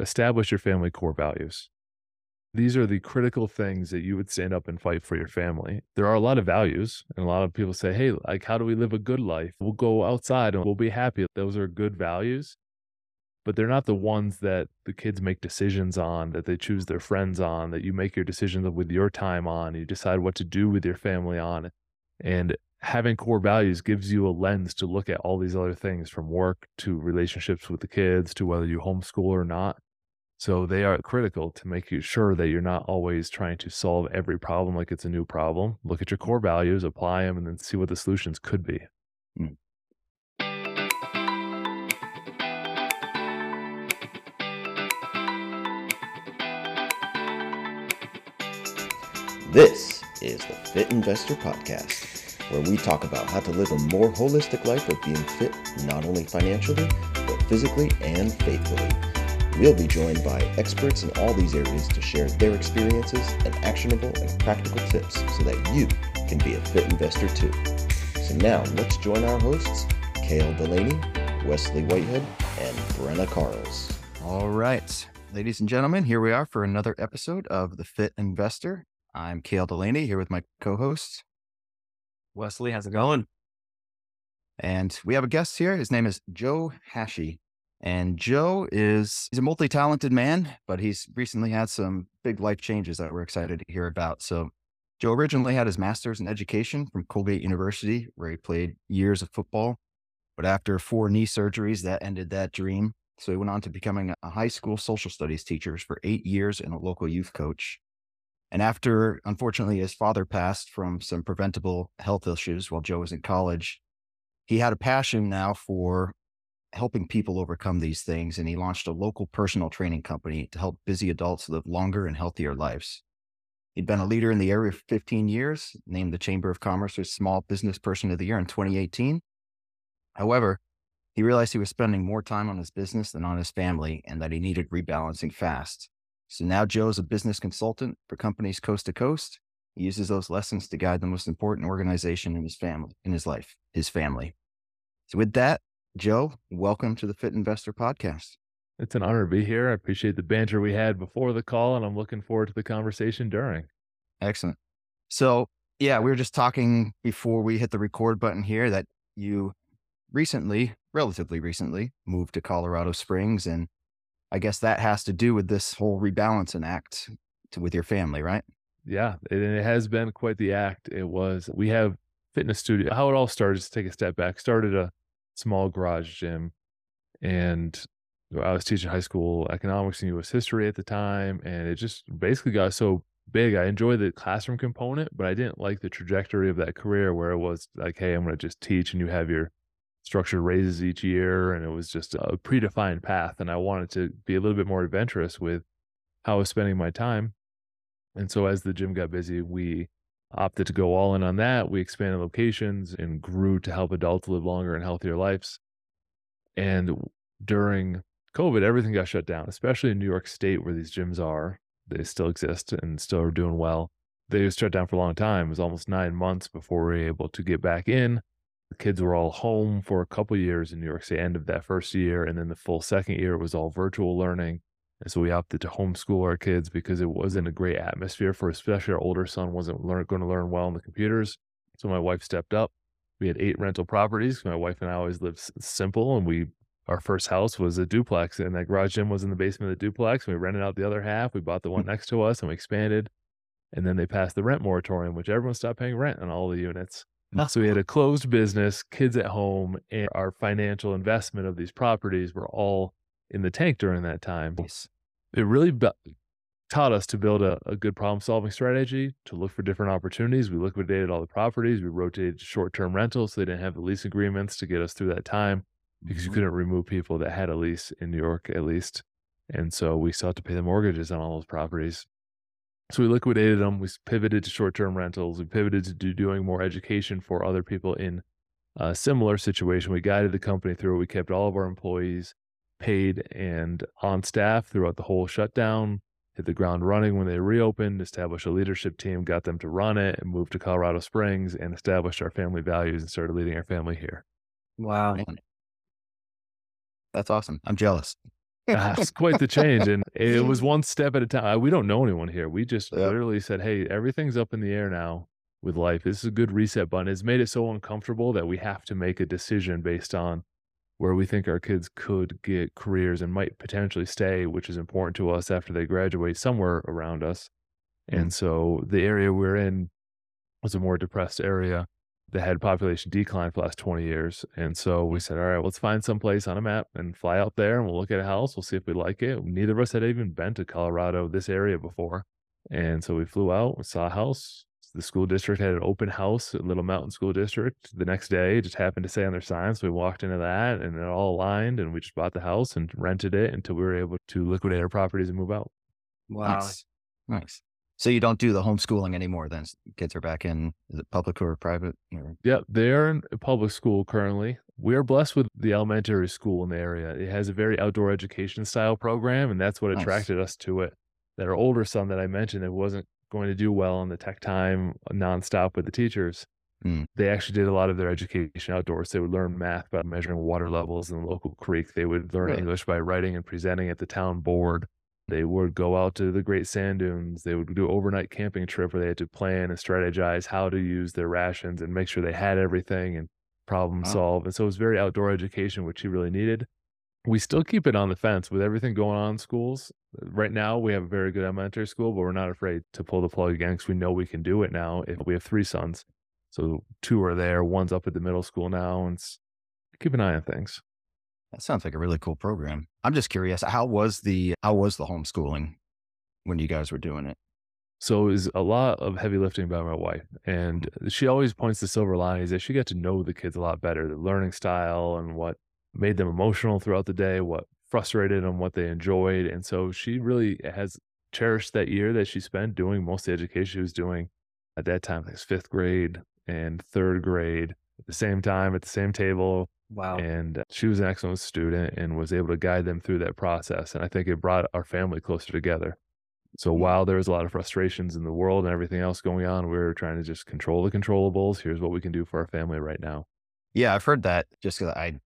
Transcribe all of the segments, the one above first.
establish your family core values. These are the critical things that you would stand up and fight for your family. There are a lot of values, and a lot of people say, hey, like, how do we live a good life? We'll go outside and we'll be happy. Those are good values, but they're not the ones that the kids make decisions on, that they choose their friends on, that you make your decisions with your time on, you decide what to do with your family on. And having core values gives you a lens to look at all these other things from work to relationships with the kids to whether you homeschool or not. So they are critical to make you sure that you're not always trying to solve every problem like it's a new problem. Look at your core values, apply them, and then see what the solutions could be. Mm. This is the Fit Investor Podcast, where we talk about how to live a more holistic life of being fit not only financially, but physically and faithfully. We'll be joined by experts in all these areas to share their experiences and actionable and practical tips so that you can be a fit investor too. So now let's join our hosts, Cale Delaney, Wesley Whitehead, and Brenna Carls. All right, ladies and gentlemen, here we are for another episode of The Fit Investor. I'm Cale Delaney here with my co hosts. Wesley, how's it going? And we have a guest here. His name is Joe Hashey. And Joe is he's a multi-talented man, but he's recently had some big life changes that we're excited to hear about. So Joe originally had his master's in education from Colgate University, where he played years of football. But after four knee surgeries, that ended that dream. So he went on to becoming a high school social studies teacher for eight years and a local youth coach. And after, unfortunately, his father passed from some preventable health issues while Joe was in college, he had a passion now for helping people overcome these things, and he launched a local personal training company to help busy adults live longer and healthier lives. He'd been a leader in the area for 15 years, named the Chamber of Commerce's Small Business Person of the Year in 2018. However, he realized he was spending more time on his business than on his family and that he needed rebalancing fast. So now Joe is a business consultant for companies coast to coast. He uses those lessons to guide the most important organization in his family, in his life, his family. So with that, Joe, welcome to the Fit Investor Podcast. It's an honor to be here. I appreciate the banter we had before the call, and I'm looking forward to the conversation during. Excellent. So, yeah, we were just talking before we hit the record button here that you recently, relatively recently, moved to Colorado Springs. And I guess that has to do with this whole rebalancing act to, with your family, right? Yeah, it, it has been quite the act. It was, we have fitness studio. How it all started, just take a step back, started a small garage gym. And I was teaching high school economics and US history at the time. And it just basically got so big. I enjoyed the classroom component, but I didn't like the trajectory of that career where it was like, hey, I'm going to just teach and you have your structured raises each year. And it was just a predefined path. And I wanted to be a little bit more adventurous with how I was spending my time. And so as the gym got busy, we opted to go all in on that. We expanded locations and grew to help adults live longer and healthier lives. And during COVID, everything got shut down, especially in New York State where these gyms are. They still exist and still are doing well. They was shut down for a long time. It was almost nine months before we were able to get back in. The kids were all home for a couple years in New York State, end of that first year. And then the full second year was all virtual learning. And so we opted to homeschool our kids because it wasn't a great atmosphere for especially our older son wasn't learn, going to learn well on the computers. So my wife stepped up. We had eight rental properties. My wife and I always lived simple, and we our first house was a duplex, and that garage gym was in the basement of the duplex. We rented out the other half. We bought the one hmm. next to us, and we expanded. And then they passed the rent moratorium, which everyone stopped paying rent on all the units. So we had a closed business, kids at home, and our financial investment of these properties were all in the tank during that time. It really be- taught us to build a, a good problem solving strategy, to look for different opportunities. We liquidated all the properties, we rotated short term rentals so they didn't have the lease agreements to get us through that time because mm-hmm. you couldn't remove people that had a lease in New York, at least. And so we still had to pay the mortgages on all those properties. So we liquidated them. We pivoted to short term rentals. We pivoted to do, doing more education for other people in a similar situation. We guided the company through it. We kept all of our employees paid and on staff throughout the whole shutdown, hit the ground running when they reopened, established a leadership team, got them to run it, and moved to Colorado Springs and established our family values and started leading our family here. Wow. That's awesome. I'm jealous. Ah, That's quite the change. And it was one step at a time. We don't know anyone here. We just Yeah. literally said, hey, everything's up in the air now with life. This is a good reset button. It's made it so uncomfortable that we have to make a decision based on where we think our kids could get careers and might potentially stay, which is important to us after they graduate somewhere around us. And mm. so the area we're in was a more depressed area that had population decline for the last 20 years. And so we mm. said, all right, let's find some place on a map and fly out there and we'll look at a house. We'll see if we like it. Neither of us had even been to Colorado, this area before. And so we flew out, we saw a house. The school district had an open house at Little Mountain School District the next day. It just happened to say on their sign. So we walked into that and it all aligned and we just bought the house and rented it until we were able to liquidate our properties and move out. Wow. Nice. Nice. So you don't do the homeschooling anymore then? Kids are back in, is it public or private? Or- Yeah, they're in public school currently. We are blessed with the elementary school in the area. It has a very outdoor education style program, and that's what Nice. attracted us to it. That our older son that I mentioned that wasn't going to do well on the tech time nonstop with the teachers. Mm. They actually did a lot of their education outdoors. They would learn math by measuring water levels in the local creek. They would learn Really? English by writing and presenting at the town board. They would go out to the Great Sand Dunes. They would do overnight camping trip where they had to plan and strategize how to use their rations and make sure they had everything and problem Wow. solve. And so it was very outdoor education, which he really needed. We still keep it on the fence with everything going on in schools. Right now, we have a very good elementary school, but we're not afraid to pull the plug again because we know we can do it now. If we have three sons, so two are there, one's up at the middle school now, and keep an eye on things. That sounds like a really cool program. I'm just curious, how was the how was the homeschooling when you guys were doing it? So it was a lot of heavy lifting by my wife. And mm-hmm. she always points to silver linings that she got to know the kids a lot better, the learning style and what made them emotional throughout the day, what frustrated on what they enjoyed. And so she really has cherished that year that she spent doing most of the education she was doing at that time. It was fifth grade and third grade at the same time, at the same table. Wow. And uh, she was an excellent student and was able to guide them through that process. And I think it brought our family closer together. So while there was a lot of frustrations in the world and everything else going on, we were trying to just control the controllables. Here's what we can do for our family right now. Yeah, I've heard that just because I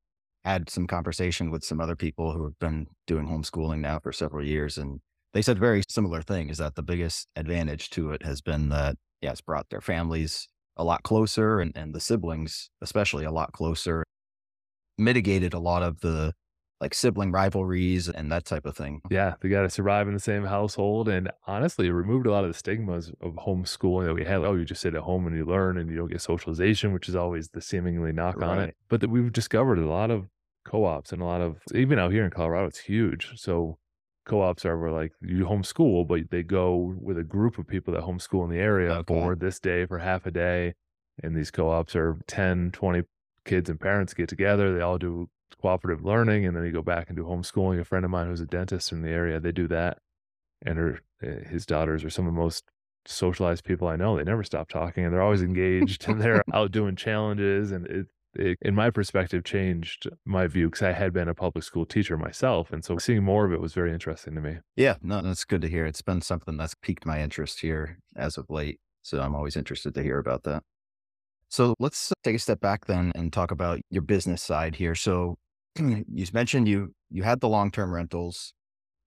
had some conversation with some other people who have been doing homeschooling now for several years. And they said very similar thing is that the biggest advantage to it has been that, yeah, it's brought their families a lot closer and, and the siblings, especially a lot closer, mitigated a lot of the like sibling rivalries and that type of thing. Yeah, they got to survive in the same household. And honestly, it removed a lot of the stigmas of homeschooling that we had. Oh, you just sit at home and you learn and you don't get socialization, which is always the seemingly knock on it. But that we've discovered a lot of co ops and a lot of, even out here in Colorado, it's huge. So co ops are where like you homeschool, but they go with a group of people that homeschool in the area Okay. for this day for half a day. And these co ops are 10, 20 kids and parents get together. They all do cooperative learning and then you go back and do homeschooling. A friend of mine who's a dentist in the area, they do that. And her, eh, his daughters are some of the most socialized people I know. They never stop talking and they're always engaged and they're out doing challenges. And it, it, in my perspective, changed my view because I had been a public school teacher myself. And so seeing more of it was very interesting to me. Yeah, no, that's good to hear. It's been something that's piqued my interest here as of late. So I'm always interested to hear about that. So let's take a step back then and talk about your business side here. So you mentioned you you had the long-term rentals,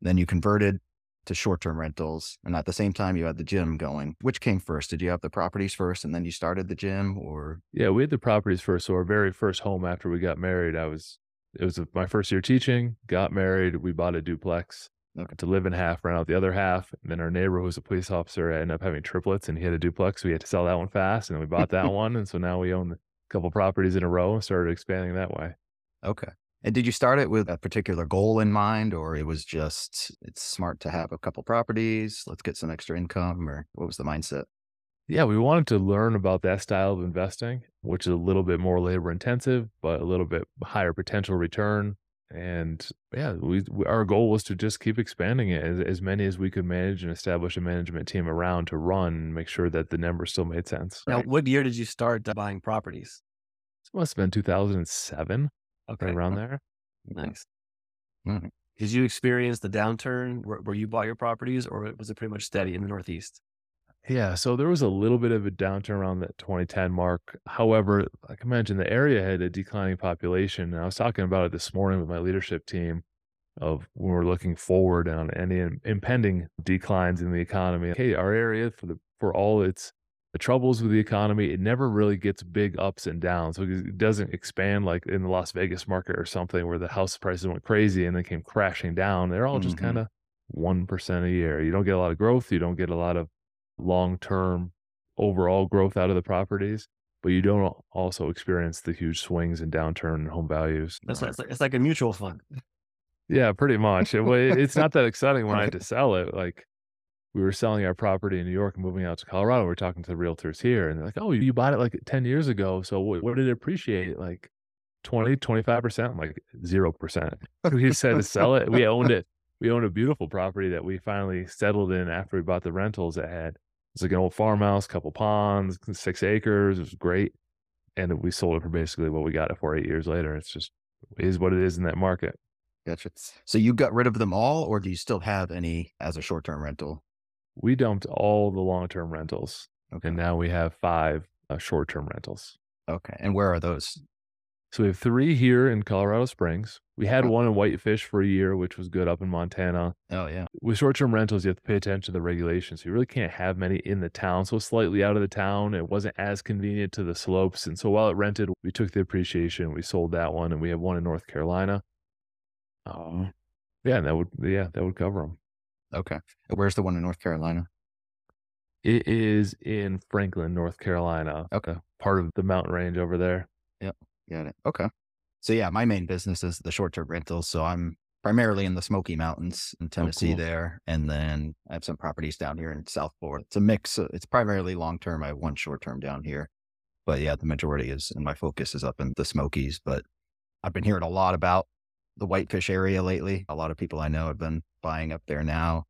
then you converted to short-term rentals, and at the same time you had the gym going. Which came first? Did you have the properties first and then you started the gym or Yeah, we had the properties first. So our very first home after we got married, I was it was my first year teaching, got married, we bought a duplex Okay. to live in half, rent out the other half. And then our neighbor who was a police officer ended up having triplets and he had a duplex. So we had to sell that one fast and then we bought that one. And so now we own a couple properties in a row and started expanding that way. Okay. And did you start it with a particular goal in mind, or it was just it's smart to have a couple properties, let's get some extra income, or what was the mindset? Yeah, we wanted to learn about that style of investing, which is a little bit more labor intensive, but a little bit higher potential return. And yeah, we, we our goal was to just keep expanding it as, as many as we could manage and establish a management team around to run and make sure that the numbers still made sense. Now, Right. what year did you start uh, buying properties? It must have been 2007, Okay. around there. Nice. Mhm. Did you experience the downturn where, where you bought your properties or was it pretty much steady in the Northeast? Yeah, so there was a little bit of a downturn around that 2010 mark. However, like I mentioned, the area had a declining population. And I was talking about it this morning with my leadership team. of when we're looking forward on any impending declines in the economy. Hey, our area for the for all its the troubles with the economy, it never really gets big ups and downs. So it doesn't expand like in the Las Vegas market or something where the house prices went crazy and then came crashing down. They're all just Mhm. kind of 1% a year. You don't get a lot of growth. You don't get a lot of long term overall growth out of the properties, but you don't also experience the huge swings and downturn in home values. That's like, it's like a mutual fund. Yeah, pretty much. It, it's not that exciting when I had to sell it. Like we were selling our property in New York and moving out to Colorado. We are talking to the realtors here and they're like, oh, you bought it like 10 years ago. So what, did it appreciate? Like 20, 25%? I'm like 0%. we said to sell it. We owned it. We owned a beautiful property that we finally settled in after we bought the rentals that had, it's like an old farmhouse, couple ponds, six acres. It was great. And we sold it for basically what we got it for eight years later. It's just is what it is in that market. Gotcha. So you got rid of them all, or do you still have any as a short term rental? We dumped all the long term rentals, Okay. and now we have five uh, short term rentals. Okay. And where are those? So we have three here in Colorado Springs. We had Oh. one in Whitefish for a year, which was good up in Montana. Oh, yeah. With short term rentals, you have to pay attention to the regulations. You really can't have many in the town. So slightly out of the town, it wasn't as convenient to the slopes. And so while it rented, we took the appreciation, we sold that one, and we have one in North Carolina. Um, yeah, and that would yeah that would cover them. Okay. Where's the one in North Carolina? It is in Franklin, North Carolina. Okay. part of the mountain range over there. Yep. Got it. Okay. So yeah, my main business is the short term rentals. So I'm primarily in the Smoky Mountains in Tennessee cool. there. And then I have some properties down here in South Florida. It's a mix. uh, It's primarily long term. I have one short term down here. But yeah, the majority is, and my focus is up in the Smokies. But I've been hearing a lot about the Whitefish area lately. A lot of people I know have been buying up there now.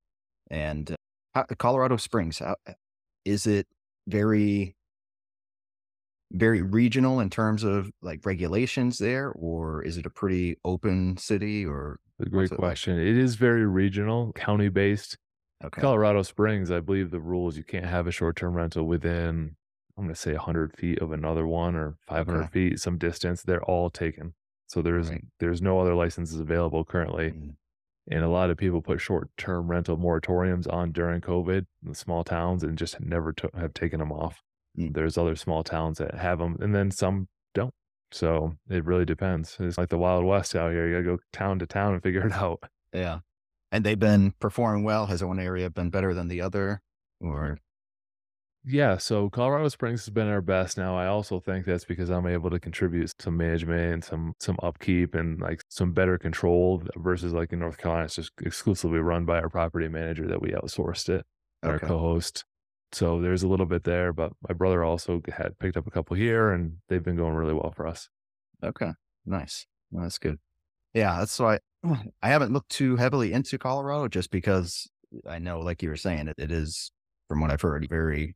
And uh, Colorado Springs, how, is it very very regional in terms of like regulations there, or is it a pretty open city? Or A great it like? question. It is very regional, county based. okay, Colorado Springs, I believe the rule is you can't have a short term rental within, I'm going to say 100 feet of another one or 500 Okay. feet, some distance. They're all taken. So there's Right. there's no other licenses available currently. Mm, And a lot of people put short term rental moratoriums on during COVID in small towns and just never to- have taken them off. Mm. There's other small towns that have them, and then some don't. So it really depends. It's like the Wild West out here. You got to go town to town and figure it out. yeah, and they've been performing well. Has one area been better than the other? Or Yeah, so Colorado Springs has been our best. Now, I also think that's because I'm able to contribute some management and some some upkeep and like some better control versus like in North Carolina, it's just exclusively run by our property manager that we outsourced it, our co-host. So there's a little bit there, but my brother also had picked up a couple here, and they've been going really well for us. okay, nice. Well, that's good. Yeah, that's why I haven't looked too heavily into Colorado, just because I know, like you were saying, it, it is from what I've heard very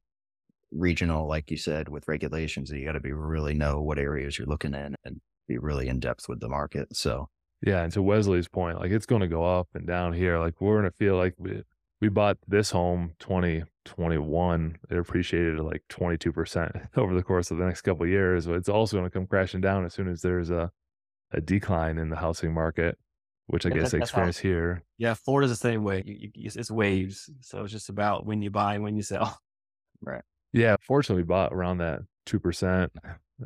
regional, like you said, with regulations. You got to be really know what areas you're looking in and be really in depth with the market. So Yeah, and to Wesley's point, like it's going to go up and down here. Like we're going to feel like we, we bought this home 2021. It appreciated like 22% over the course of the next couple of years. But it's also going to come crashing down as soon as there's a, a decline in the housing market, which I Yeah, guess that- they that's how- experience here. Yeah, Florida's the same way. You, you, it's- it's waves. So it's just about when you buy and when you sell. Yeah, fortunately, we bought around that 2%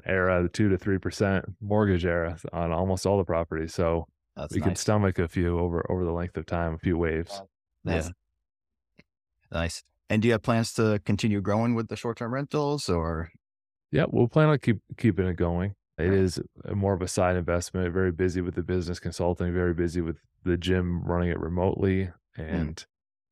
era, the 2 to 3% mortgage era on almost all the properties. So that's we can stomach a few over over the length of time, a few waves. yeah, nice. And do you have plans to continue growing with the short term rentals or? Yeah, we'll plan on keep keeping it going. It is more of a side investment. Very busy with the business consulting. Very busy with the gym, running it remotely, hmm. and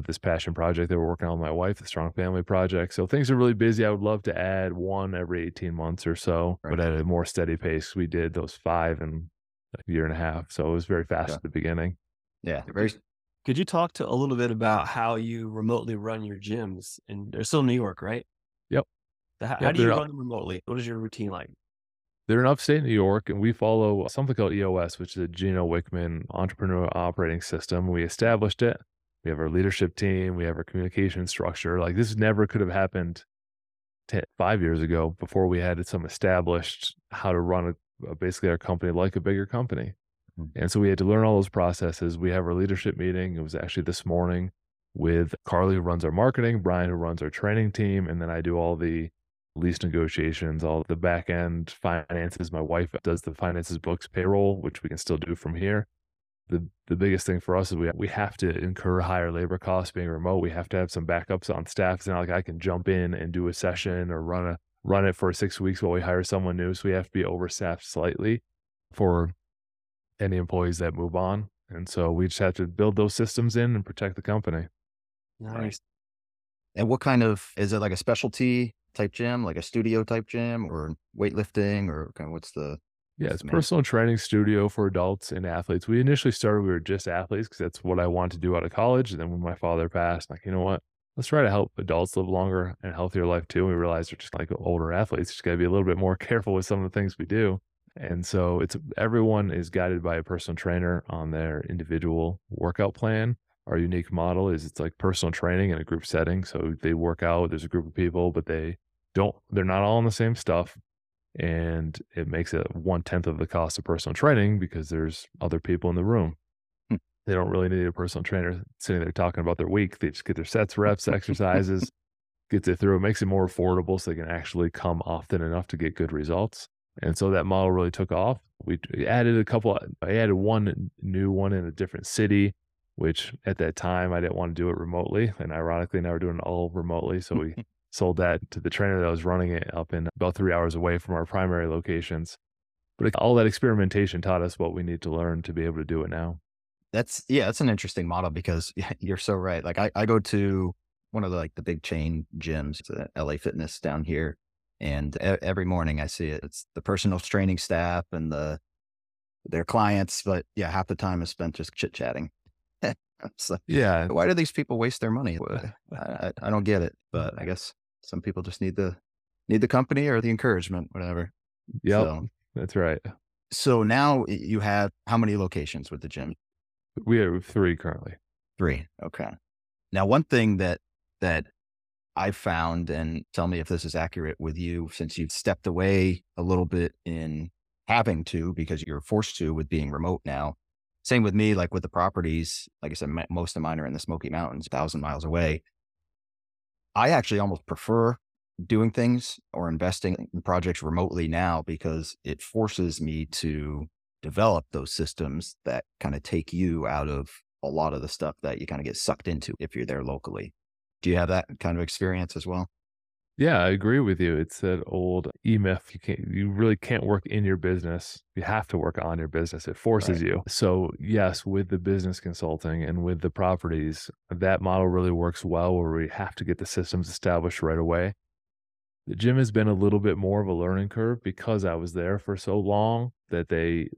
this passion project that we're working on with my wife, the Strong Family Project. So things are really busy. I would love to add one every eighteen months or so, but at a more steady pace. We did those five in a year and a half, so it was very fast Yeah. at the beginning. Yeah, very. Could you talk to a little bit about how you remotely run your gyms? And they're still in New York, right? Yep. How, Yep, how do you they're up- run them remotely? What is your routine like? They're in upstate New York, and we follow something called EOS, which is a Gino Wickman entrepreneur operating system. We established it. We have our leadership team. We have our communication structure. Like this never could have happened te- five years ago before we had some established how to run a, basically our company like a bigger company. Mm-hmm. And so we had to learn all those processes. We have our leadership meeting. It was actually this morning with Carly, who runs our marketing, Brian, who runs our training team, and then I do all the lease negotiations, all the back end finances. My wife does the finances, books, payroll, which we can still do from here. The the biggest thing for us is we we have to incur higher labor costs being remote. We have to have some backups on staff. It's not like I can jump in and do a session or run a run it for six weeks while we hire someone new. So we have to be overstaffed slightly for any employees that move on. And so we just have to build those systems in and protect the company. Nice. And what kind of is it like a specialty type gym, like a studio type gym, or weightlifting, or kind of what's the Yeah, it's personal training studio for adults and athletes. We initially started, we were just athletes because that's what I wanted to do out of college. And then when my father passed, like, you know what? Let's try to help adults live longer and healthier life too. And we realized they're just like older athletes. Just got to be a little bit more careful with some of the things we do. And so it's everyone is guided by a personal trainer on their individual workout plan. Our unique model is it's like personal training in a group setting. So they work out, there's a group of people, but they don't, they're not all on the same stuff and it makes it one tenth of the cost of personal training because there's other people in the room. Hmm. They don't really need a personal trainer sitting there talking about their week. They just get their sets, reps, exercises, gets it through. It makes it more affordable so they can actually come often enough to get good results. And so that model really took off. We added a couple, I added one new one in a different city, which at that time I didn't want to do it remotely. And ironically, now we're doing it all remotely. So we sold that to the trainer that was running it up in about three hours away from our primary locations. But all that experimentation taught us what we need to learn to be able to do it now. That's yeah, that's an interesting model because you're so right. Like I, I go to one of the like the big chain gyms, uh, it's a LA Fitness down here, and every morning I see it. It's the personal training staff and the their clients, but yeah, half the time is spent just chit chatting. so Yeah. why do these people waste their money? I, I, I don't get it, but I guess some people just need the need the company or the encouragement, whatever. Yeah, So, That's right. so now you have how many locations with the gym? We have three currently. Three. Okay. Now, one thing that that I found, and tell me if this is accurate with you, since you've stepped away a little bit in having to because you're forced to with being remote now. Same with me, like with the properties. Like I said, m- most of mine are in the Smoky Mountains, thousand miles away. I actually almost prefer doing things or investing in projects remotely now because it forces me to develop those systems that kind of take you out of a lot of the stuff that you kind of get sucked into if you're there locally. Do you have that kind of experience as well? Yeah, I agree with you. It's that old E myth. You can't, you really can't work in your business. You have to work on your business. It forces you. So yes, with the business consulting and with the properties, that model really works well where we have to get the systems established right away. The gym has been a little bit more of a learning curve because I was there for so long that they,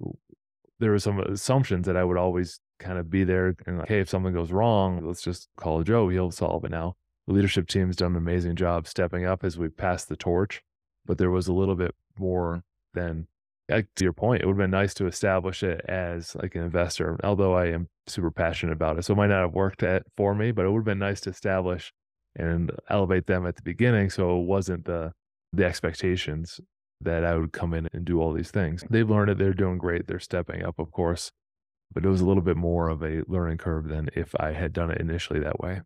there were some assumptions that I would always kind of be there and like, hey, if something goes wrong, let's just call Joe. He'll solve it now the leadership team's done an amazing job stepping up as we passed the torch. But there was a little bit more than, to your point, it would have been nice to establish it as like an investor, although I am super passionate about it. So it might not have worked at, for me, but it would have been nice to establish and elevate them at the beginning so it wasn't the the expectations that I would come in and do all these things. They've learned it, they're doing great, they're stepping up, of course. But it was a little bit more of a learning curve than if I had done it initially that way.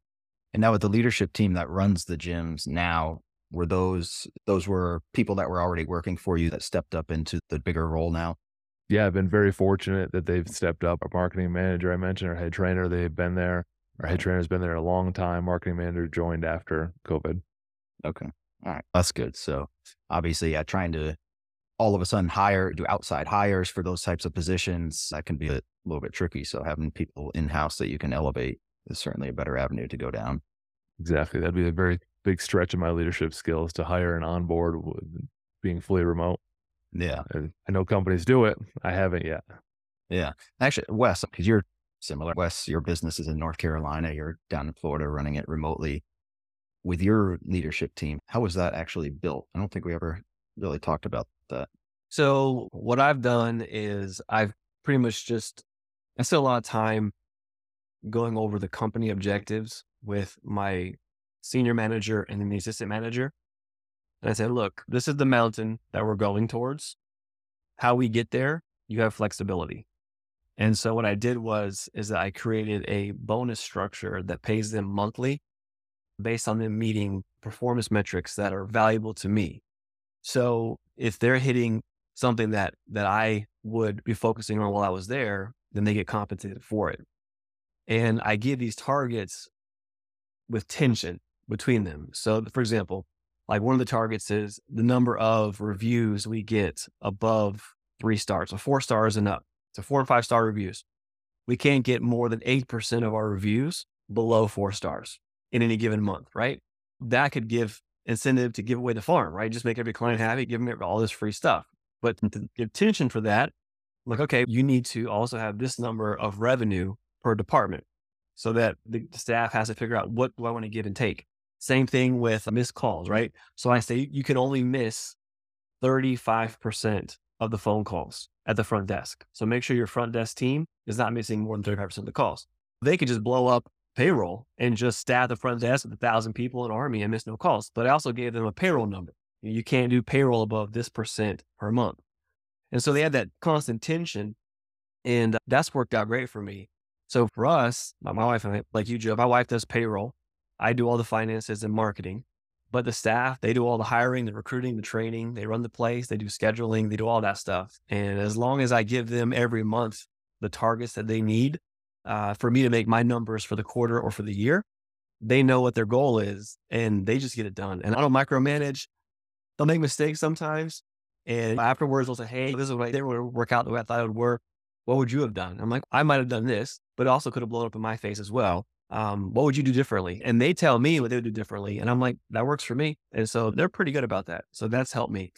And now with the leadership team that runs the gyms now, were those those were people that were already working for you that stepped up into the bigger role now? yeah, I've been very fortunate that they've stepped up. Our marketing manager, I mentioned, our head trainer, they've been there. Our head trainer's been there a long time. Marketing manager joined after COVID. Okay. All right. That's good. So obviously, yeah, trying to all of a sudden hire, do outside hires for those types of positions, that can be a little bit tricky. So having people in house that you can elevate is certainly a better avenue to go down. Exactly. That'd be a very big stretch of my leadership skills to hire and onboard with being fully remote. Yeah. And I know companies do it. I haven't yet. Yeah. Actually, Wes, because you're similar. Wes, your business is in North Carolina. You're down in Florida running it remotely. With your leadership team, how was that actually built? I don't think we ever really talked about that. So what I've done is I've pretty much just I spent a lot of time going over the company objectives with my senior manager and then the assistant manager. And I said, look, this is the mountain that we're going towards. How we get there, you have flexibility. And so what I did was is that I created a bonus structure that pays them monthly based on them meeting performance metrics that are valuable to me. So if they're hitting something that that I would be focusing on while I was there, then they get compensated for it. And I give these targets with tension between them. So for example, like one of the targets is the number of reviews we get above three stars, so four stars and up. So four and five star reviews. We can't get more than 8% of our reviews below four stars in any given month, right? That could give incentive to give away the farm, right? Just make every client happy, give them all this free stuff. But to give tension for that, like, okay, you need to also have this number of revenue per department so that the staff has to figure out what do I want to give and take. Same thing with missed calls, right? So I say you can only miss 35% of the phone calls at the front desk. So make sure your front desk team is not missing more than 35% of the calls. They could just blow up payroll and just staff the front desk with a thousand people in army and miss no calls. But I also gave them a payroll number. You can't do payroll above this percent per month. And so they had that constant tension. And uh, that's worked out great for me. So for us, my wife and I, like you, Joe, my wife does payroll. I do all the finances and marketing. But the staff, they do all the hiring, the recruiting, the training, they run the place, they do scheduling, they do all that stuff. And as long as I give them every month the targets that they need uh, for me to make my numbers for the quarter or for the year, they know what their goal is and they just get it done. And I don't micromanage. They'll make mistakes sometimes. And afterwards, they'll say, Hey, this is what I didn't work out the way I thought it would work. What would you have done? I'm like, I might have done this, but also could have blown up in my face as well um, what would you do differently? And they tell me what they would do differently. And I'm like, that works for me. And so they're pretty good about that. So that's helped me.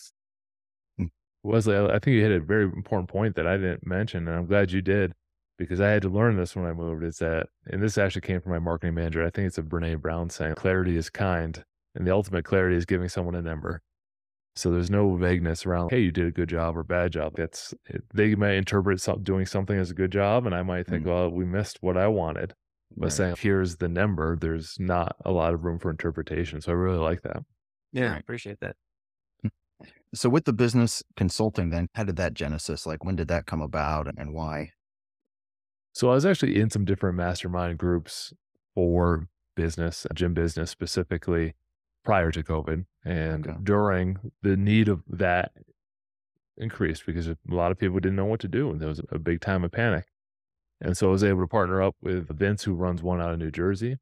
Hmm. Wesley, I think you hit a very important point that I didn't mention. And I'm glad you did because I had to learn this when I moved. Is that, and this actually came from my marketing manager. I think it's a Brene Brown saying, clarity is kind. And the ultimate clarity is giving someone a number. So there's no vagueness around, hey, you did a good job or bad job. That's they might interpret doing something as a good job, and I might think, mm-hmm. well, we missed what I wanted by right. saying here's the number there's not a lot of room for interpretation so i really like that yeah right. i appreciate that hmm. so with the business consulting then how did that genesis like when did that come about and why so i was actually in some different mastermind groups for business gym business specifically prior to covid and okay. during the need of that increased because a lot of people didn't know what to do and there was a big time of panic and so I was able to partner up with Vince, who runs one out of New Jersey.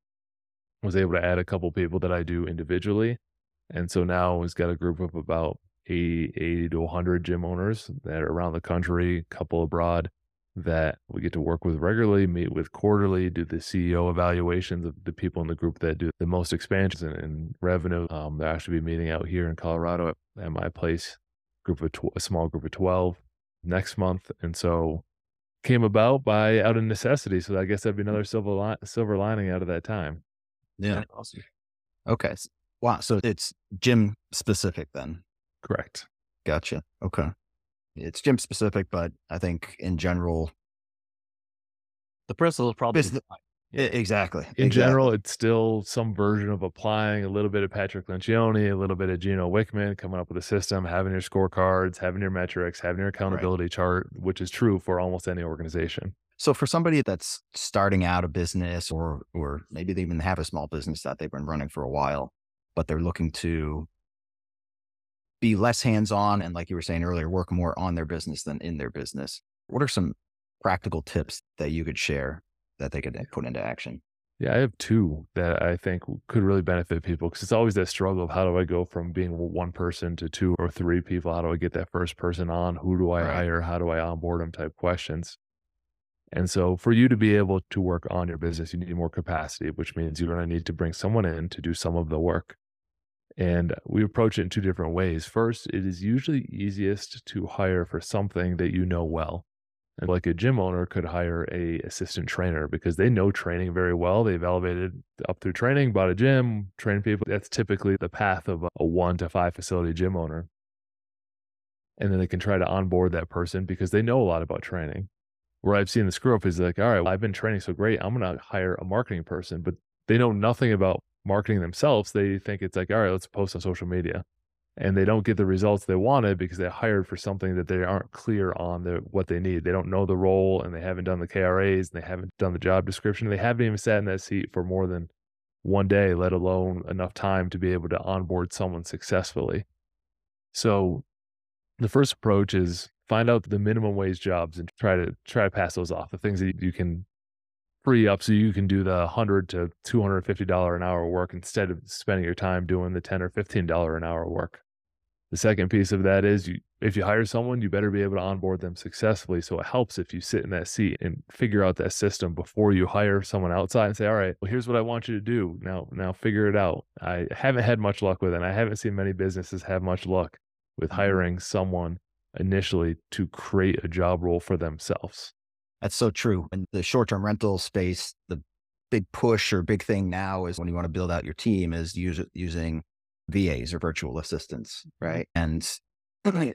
I was able to add a couple people that I do individually. And so now he's got a group of about 80, 80 to 100 gym owners that are around the country, a couple abroad that we get to work with regularly, meet with quarterly, do the CEO evaluations of the people in the group that do the most expansions and, and revenue. Um, they'll actually be meeting out here in Colorado at, at my place, group of tw- a small group of 12 next month. And so came about by out of necessity. So I guess that'd be another silver li- silver lining out of that time. Yeah. Awesome. Okay. Wow. So it's gym specific then. Correct. Gotcha. Okay. It's gym specific, but I think in general, the principle is probably business, Exactly. In exactly. general, it's still some version of applying a little bit of Patrick Lencioni, a little bit of Gino Wickman, coming up with a system, having your scorecards, having your metrics, having your accountability right. chart, which is true for almost any organization. So for somebody that's starting out a business or or maybe they even have a small business that they've been running for a while, but they're looking to be less hands-on and like you were saying earlier, work more on their business than in their business. What are some practical tips that you could share that they could put into action? Yeah, I have two that I think could really benefit people because it's always that struggle of how do I go from being one person to two or three people? How do I get that first person on? Who do I right. hire? How do I onboard them? Type questions. And so, for you to be able to work on your business, you need more capacity, which means you're going to need to bring someone in to do some of the work. And we approach it in two different ways. First, it is usually easiest to hire for something that you know well. And like a gym owner could hire a assistant trainer because they know training very well. They've elevated up through training, bought a gym, trained people. That's typically the path of a one to five facility gym owner. And then they can try to onboard that person because they know a lot about training. Where I've seen the screw up is like, all right, well, I've been training so great, I'm going to hire a marketing person, but they know nothing about marketing themselves. They think it's like, all right, let's post on social media. and they don't get the results they wanted because they hired for something that they aren't clear on the, what they need. They don't know the role and they haven't done the KRAs and they haven't done the job description. They haven't even sat in that seat for more than one day, let alone enough time to be able to onboard someone successfully. So the first approach is find out the minimum wage jobs and try to try to pass those off. The things that you can free up so you can do the 100 to 250 dollar an hour work instead of spending your time doing the 10 or 15 dollar an hour work. The second piece of that is you if you hire someone you better be able to onboard them successfully so it helps if you sit in that seat and figure out that system before you hire someone outside and say all right well here's what i want you to do. Now now figure it out. I haven't had much luck with it and i haven't seen many businesses have much luck with mm-hmm. hiring someone initially to create a job role for themselves that's so true. In the short term rental space, the big push or big thing now is when you want to build out your team is use, using VAs or virtual assistants, mm-hmm. right? And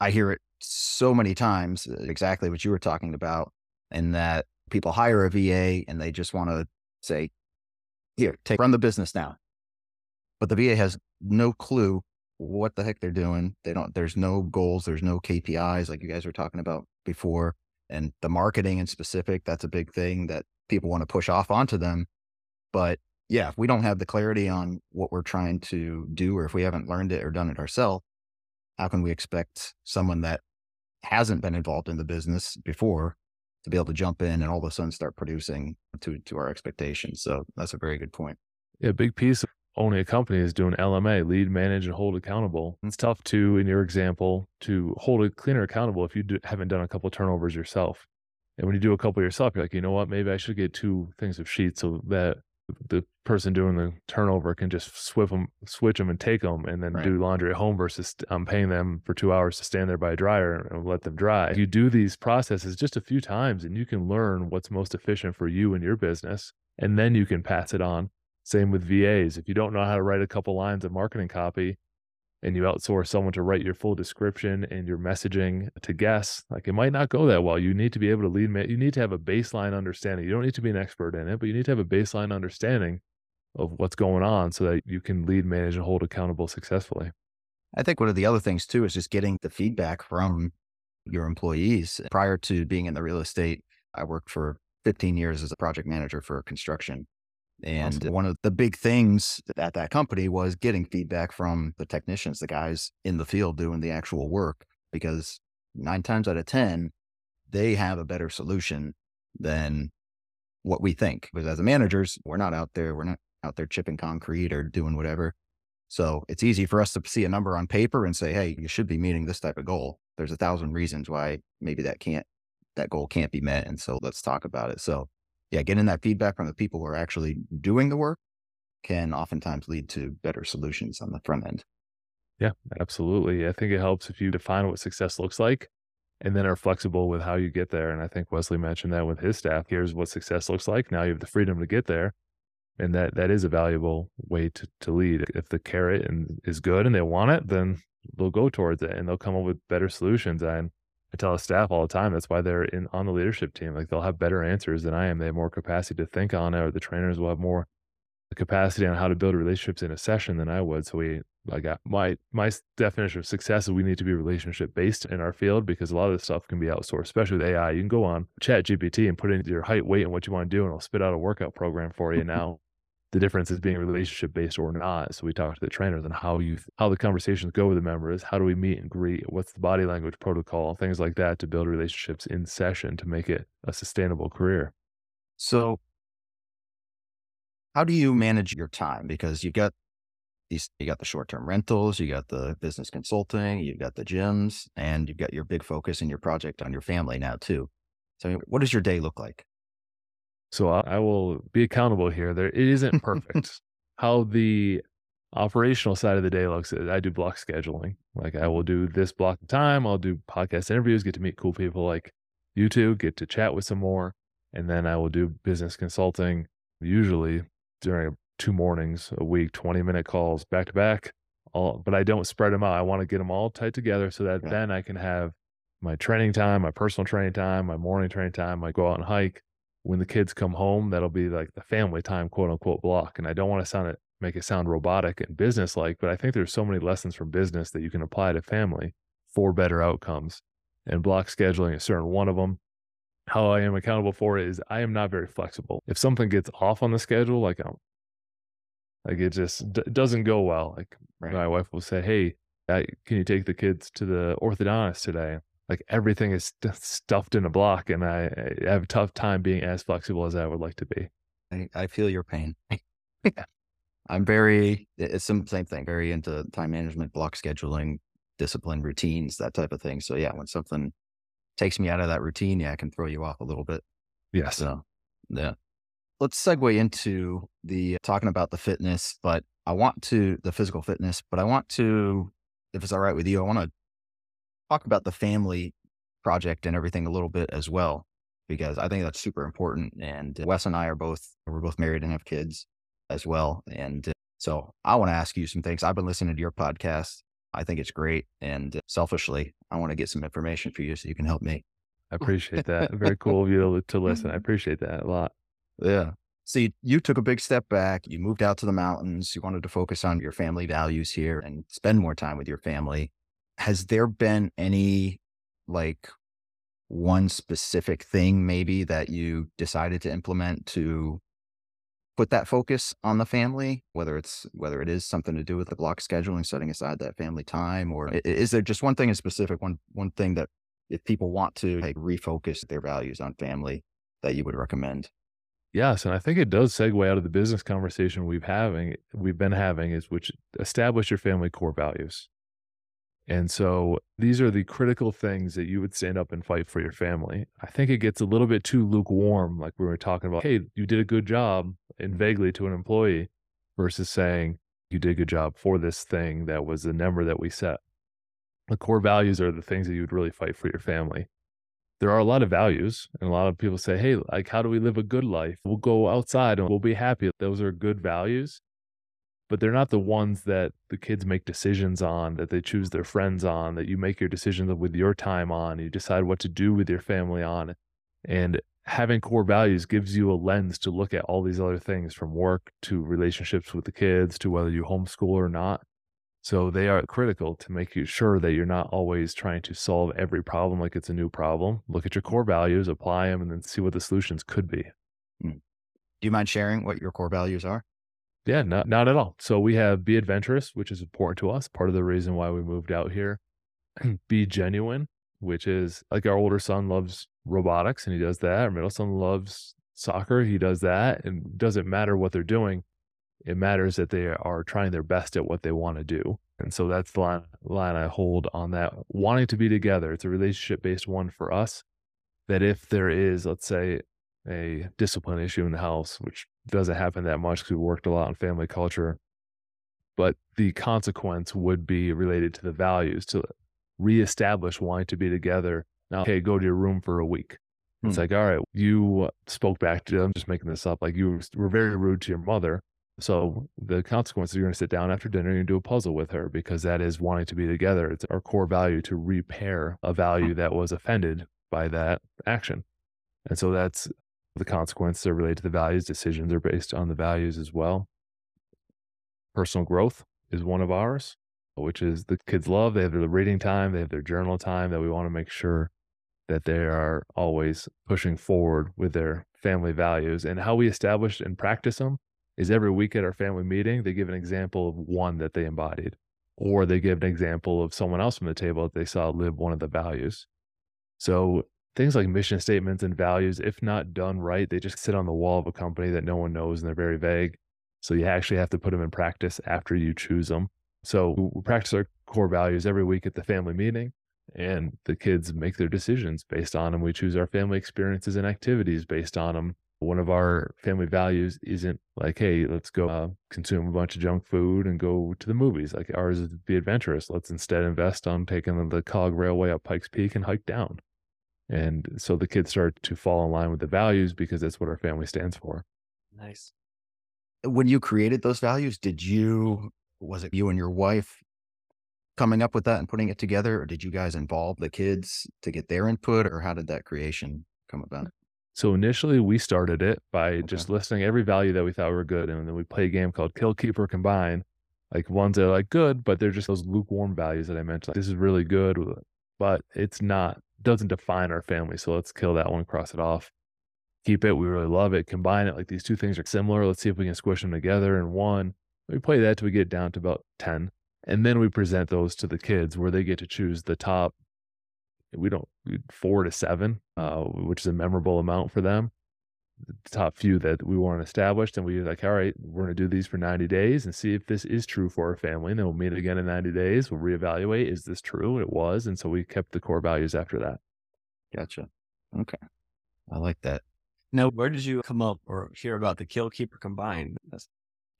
I hear it so many times, uh, exactly what you were talking about, in that people hire a VA and they just want to say, here, take run the business now. But the VA has no clue what the heck they're doing. They don't, there's no goals, there's no KPIs like you guys were talking about before and the marketing in specific, that's a big thing that people want to push off onto them. But yeah, if we don't have the clarity on what we're trying to do, or if we haven't learned it or done it ourselves, how can we expect someone that hasn't been involved in the business before to be able to jump in and all of a sudden start producing to to our expectations? So that's a very good point. Yeah, big piece owning a company is doing LMA, lead, manage, and hold accountable. It's tough to, in your example, to hold a cleaner accountable if you do, haven't done a couple turnovers yourself. And when you do a couple yourself, you're like, you know what? Maybe I should get two things of sheets so that the person doing the turnover can just switch them, switch them and take them and then right. do laundry at home versus I'm paying them for two hours to stand there by a dryer and let them dry. You do these processes just a few times and you can learn what's most efficient for you and your business. And then you can pass it on same with VAs. If you don't know how to write a couple lines of marketing copy and you outsource someone to write your full description and your messaging to guests, like it might not go that well. You need to be able to lead, you need to have a baseline understanding. You don't need to be an expert in it, but you need to have a baseline understanding of what's going on so that you can lead, manage, and hold accountable successfully. I think one of the other things too is just getting the feedback from your employees. Prior to being in the real estate, I worked for 15 years as a project manager for construction. And awesome. one of the big things at that company was getting feedback from the technicians, the guys in the field doing the actual work, because nine times out of 10, they have a better solution than what we think. Because as a managers, we're not out there, we're not out there chipping concrete or doing whatever. So it's easy for us to see a number on paper and say, hey, you should be meeting this type of goal. There's a thousand reasons why maybe that can't, that goal can't be met. And so let's talk about it. So yeah, getting that feedback from the people who are actually doing the work can oftentimes lead to better solutions on the front end. Yeah, absolutely. I think it helps if you define what success looks like and then are flexible with how you get there. And I think Wesley mentioned that with his staff. Here's what success looks like. Now you have the freedom to get there. And that that is a valuable way to, to lead. If the carrot and is good and they want it, then they'll go towards it and they'll come up with better solutions. And I tell the staff all the time that's why they're in on the leadership team. Like they'll have better answers than I am. They have more capacity to think on it, or the trainers will have more capacity on how to build relationships in a session than I would. So we like uh, my my definition of success is we need to be relationship based in our field because a lot of this stuff can be outsourced, especially with AI. You can go on Chat GPT and put in your height, weight, and what you want to do, and it'll spit out a workout program for you now the difference is being relationship based or not. So we talk to the trainers and how you how the conversations go with the members. How do we meet and greet? What's the body language protocol? Things like that to build relationships in session to make it a sustainable career. So, how do you manage your time? Because you got these, you got the short term rentals, you got the business consulting, you've got the gyms, and you've got your big focus in your project on your family now too. So, what does your day look like? So I, I will be accountable here. There, it isn't perfect. How the operational side of the day looks is I do block scheduling. Like I will do this block of time. I'll do podcast interviews, get to meet cool people like you two, get to chat with some more. And then I will do business consulting, usually during two mornings a week, 20 minute calls back to back. All, but I don't spread them out. I want to get them all tight together so that yeah. then I can have my training time, my personal training time, my morning training time. I go out and hike when the kids come home, that'll be like the family time, quote unquote, block. And I don't want to sound it make it sound robotic and business like, but I think there's so many lessons from business that you can apply to family for better outcomes. And block scheduling is certain one of them. How I am accountable for it is I am not very flexible. If something gets off on the schedule, like I'm, like it just d- doesn't go well. Like Right. my wife will say, "Hey, I, can you take the kids to the orthodontist today?" Like everything is st- stuffed in a block, and I, I have a tough time being as flexible as I would like to be. I, I feel your pain. I'm very, it's some same thing, very into time management, block scheduling, discipline, routines, that type of thing. So yeah, when something takes me out of that routine, yeah, I can throw you off a little bit. Yes. So yeah. Let's segue into the uh, talking about the fitness, but I want to the physical fitness, but I want to, if it's all right with you, I want to talk about the family project and everything a little bit as well, because I think that's super important. And Wes and I are both, we're both married and have kids as well. And uh, so I want to ask you some things. I've been listening to your podcast. I think it's great. And uh, selfishly, I want to get some information for you so you can help me. I appreciate that. Very cool of you to, to listen. I appreciate that a lot. Yeah. See, you took a big step back. You moved out to the mountains. You wanted to focus on your family values here and spend more time with your family. Has there been any like one specific thing maybe that you decided to implement to put that focus on the family, whether it's whether it is something to do with the block scheduling, setting aside that family time, or is there just one thing in specific, one one thing that if people want to like refocus their values on family that you would recommend? Yes, and I think it does segue out of the business conversation we've having we've been having is which establish your family core values. And so these are the critical things that you would stand up and fight for your family. I think it gets a little bit too lukewarm, like we were talking about, hey, you did a good job, and vaguely to an employee, versus saying you did a good job for this thing that was the number that we set. The core values are the things that you would really fight for your family there are a lot of values and a lot of people say hey like how do we live a good life we'll go outside and we'll be happy those are good values but they're not the ones that the kids make decisions on that they choose their friends on that you make your decisions with your time on you decide what to do with your family on and having core values gives you a lens to look at all these other things from work to relationships with the kids to whether you homeschool or not so they are critical to make you sure that you're not always trying to solve every problem like it's a new problem. Look at your core values, apply them, and then see what the solutions could be. Hmm. Do you mind sharing what your core values are? Yeah, not not at all. So we have be adventurous, which is important to us. Part of the reason why we moved out here. be genuine, which is like our older son loves robotics and he does that. Our middle son loves soccer, he does that. And it doesn't matter what they're doing. It matters that they are trying their best at what they want to do. And so that's the line, line I hold on that. Wanting to be together. It's a relationship based one for us. That if there is, let's say, a discipline issue in the house, which doesn't happen that much because we worked a lot on family culture, but the consequence would be related to the values to reestablish wanting to be together. Now, okay, go to your room for a week. It's Hmm. like, all right, you spoke back to, I'm just making this up, like you were very rude to your mother. So the consequence is you're going to sit down after dinner and do a puzzle with her because that is wanting to be together. It's our core value to repair a value that was offended by that action. And so that's the consequences are related to the values. Decisions are based on the values as well. Personal growth is one of ours, which is the kids love. They have their reading time, they have their journal time that we want to make sure that they are always pushing forward with their family values and how we establish and practice them is every week at our family meeting, they give an example of one that they embodied, or they give an example of someone else from the table that they saw live one of the values. So things like mission statements and values, if not done right, they just sit on the wall of a company that no one knows and they're very vague. So you actually have to put them in practice after you choose them. So we practice our core values every week at the family meeting and the kids make their decisions based on them. We choose our family experiences and activities based on them one of our family values isn't like, hey, let's go uh, consume a bunch of junk food and go to the movies. Like ours is be adventurous. Let's instead invest on taking the cog railway up Pikes Peak and hike down. And so the kids start to fall in line with the values because that's what our family stands for. Nice. Uh, when you created those values, did you, was it you and your wife coming up with that and putting it together? Or did you guys involve the kids to get their input? Or how did that creation come about? So initially we started it by okay. just listing every value that we thought were good. And then we play a game called Kill Keeper Combine. Like ones that are like good, but they're just those lukewarm values that I mentioned. Like, this is really good, but it's not, doesn't define our family. So let's kill that one, cross it off. Keep it. We really love it. Combine it. Like these two things are similar. Let's see if we can squish them together in one. We play that till we get down to about 10. And then we present those to the kids where they get to choose the top we don't four to seven, uh, which is a memorable amount for them. The top few that we want established, and we like, all right, we're going to do these for 90 days and see if this is true for our family. And then we'll meet mm-hmm. again in 90 days. We'll reevaluate. Is this true? It was. And so we kept the core values after that. Gotcha. Okay. I like that. Now, where did you come up or hear about the Kill Keeper combined? That's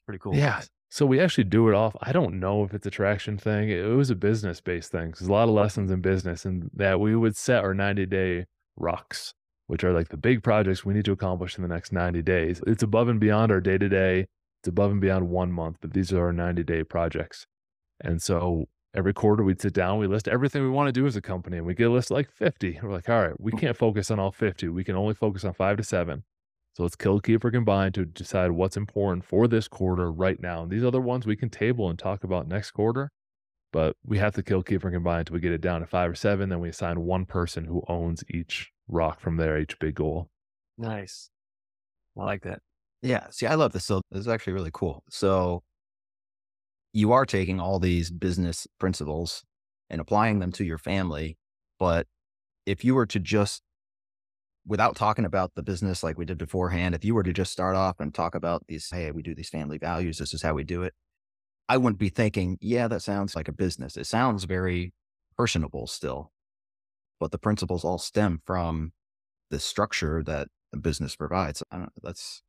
pretty cool. Yeah. So we actually do it off. I don't know if it's a traction thing. It was a business based thing. There's a lot of lessons in business, and that we would set our 90 day rocks, which are like the big projects we need to accomplish in the next 90 days. It's above and beyond our day to day. It's above and beyond one month, but these are our 90 day projects. And so every quarter we'd sit down, we list everything we want to do as a company, and we get a list like 50. We're like, all right, we mm. can't focus on all 50. We can only focus on five to seven. So let's kill Keeper combine to decide what's important for this quarter right now. And these other ones we can table and talk about next quarter, but we have to kill Keeper combine until we get it down to five or seven. Then we assign one person who owns each rock from there, each big goal. Nice. I like that. Yeah. See, I love this. So this is actually really cool. So you are taking all these business principles and applying them to your family. But if you were to just without talking about the business like we did beforehand, if you were to just start off and talk about these, hey, we do these family values, this is how we do it, I wouldn't be thinking, yeah, that sounds like a business. It sounds very personable still, but the principles all stem from the structure that a business provides. I that's,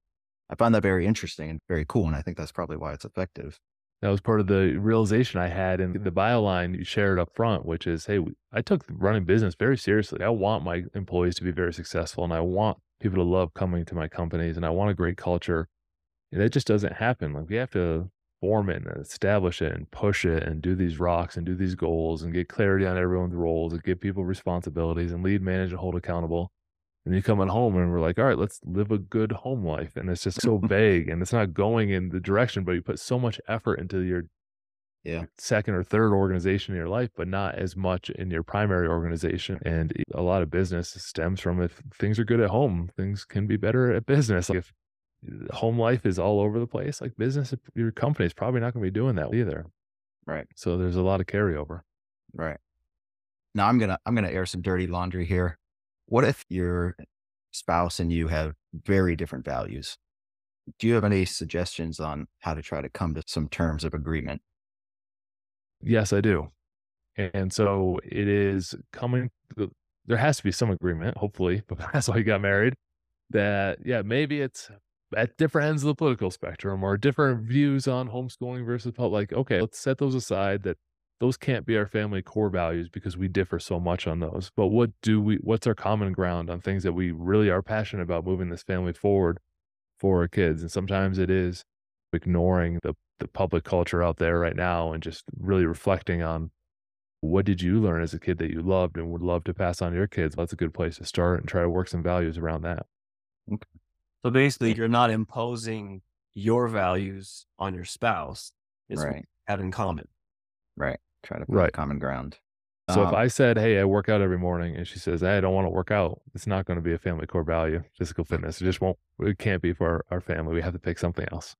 I find that very interesting and very cool. And I think that's probably why it's effective that was part of the realization I had in the bio line you shared up front, which is, hey, I took running business very seriously. I want my employees to be very successful and I want people to love coming to my companies and I want a great culture. And that just doesn't happen. Like we have to form it and establish it and push it and do these rocks and do these goals and get clarity on everyone's roles and give people responsibilities and lead, manage, and hold accountable and you come at home and we're like, all right, let's live a good home life. And it's just so vague and it's not going in the direction, but you put so much effort into your yeah. second or third organization in your life, but not as much in your primary organization. And a lot of business stems from if things are good at home, things can be better at business. Like if home life is all over the place, like business, your company is probably not going to be doing that either. Right. So there's a lot of carryover. Right. Now I'm gonna I'm gonna air some dirty laundry here. What if your spouse and you have very different values? Do you have any suggestions on how to try to come to some terms of agreement? Yes, I do. And so it is coming, there has to be some agreement, hopefully, but that's why you got married. That, yeah, maybe it's at different ends of the political spectrum or different views on homeschooling versus public. Like, okay, let's set those aside that those can't be our family core values because we differ so much on those. But what do we, what's our common ground on things that we really are passionate about moving this family forward for our kids? And sometimes it is ignoring the, the public culture out there right now and just really reflecting on what did you learn as a kid that you loved and would love to pass on to your kids? That's a good place to start and try to work some values around that. Okay. So basically, you're not imposing your values on your spouse. It's right. have in common. Right. Try to find right. common ground. So um, if I said, "Hey, I work out every morning," and she says, "Hey, I don't want to work out," it's not going to be a family core value. Physical fitness, it just won't. It can't be for our, our family. We have to pick something else.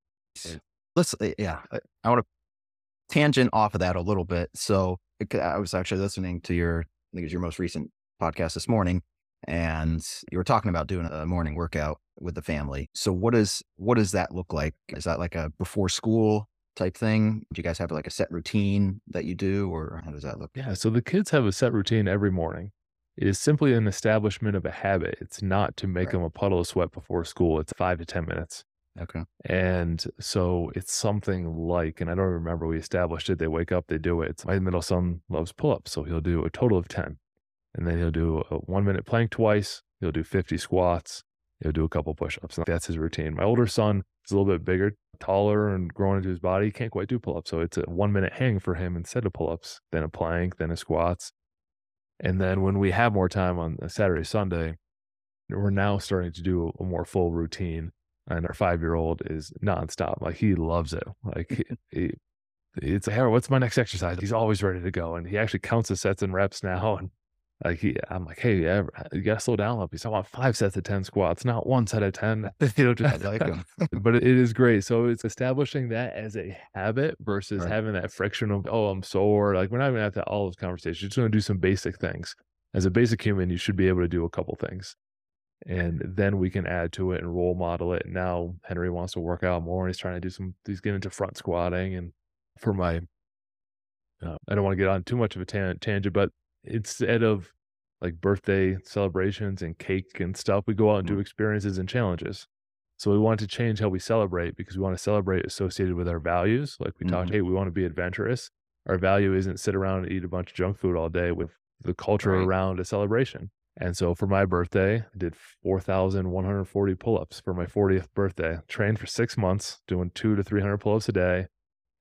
Let's, uh, yeah, I want to tangent off of that a little bit. So I was actually listening to your, I think it was your most recent podcast this morning, and you were talking about doing a morning workout with the family. So what does what does that look like? Is that like a before school type thing? Do you guys have like a set routine that you do, or how does that look? Yeah. So the kids have a set routine every morning. It is simply an establishment of a habit. It's not to make right. them a puddle of sweat before school. It's five to 10 minutes. Okay. And so it's something like, and I don't remember we established it. They wake up, they do it. My middle son loves pull ups. So he'll do a total of 10. And then he'll do a one minute plank twice. He'll do 50 squats. He'll do a couple push ups. That's his routine. My older son is a little bit bigger, taller, and growing into his body. He can't quite do pull ups. So it's a one minute hang for him instead of pull ups, then a plank, then a squats. And then when we have more time on a Saturday, Sunday, we're now starting to do a more full routine. And our five year old is nonstop. Like he loves it. Like he, it's like, hey, what's my next exercise? He's always ready to go. And he actually counts the sets and reps now. And like he, I'm like, hey, yeah, you gotta slow down a little. I want five sets of ten squats, not one set of ten. you know, just, I like him. but it is great. So it's establishing that as a habit versus Right. having that friction of, oh, I'm sore. Like we're not even at that all those conversations. You're just gonna do some basic things. As a basic human, you should be able to do a couple things. And then we can add to it and role model it. Now Henry wants to work out more and he's trying to do some he's getting into front squatting and for my uh, I don't want to get on too much of a tan- tangent, but instead of like birthday celebrations and cake and stuff, we go out and do experiences and challenges. So we want to change how we celebrate because we want to celebrate associated with our values. Like we talked, Mhm. hey, we want to be adventurous. Our value isn't sit around and eat a bunch of junk food all day with the culture Right. around a celebration. And so for my birthday, I did 4,140 pull ups for my 40th birthday. Trained for six months, doing two to 300 pull ups a day.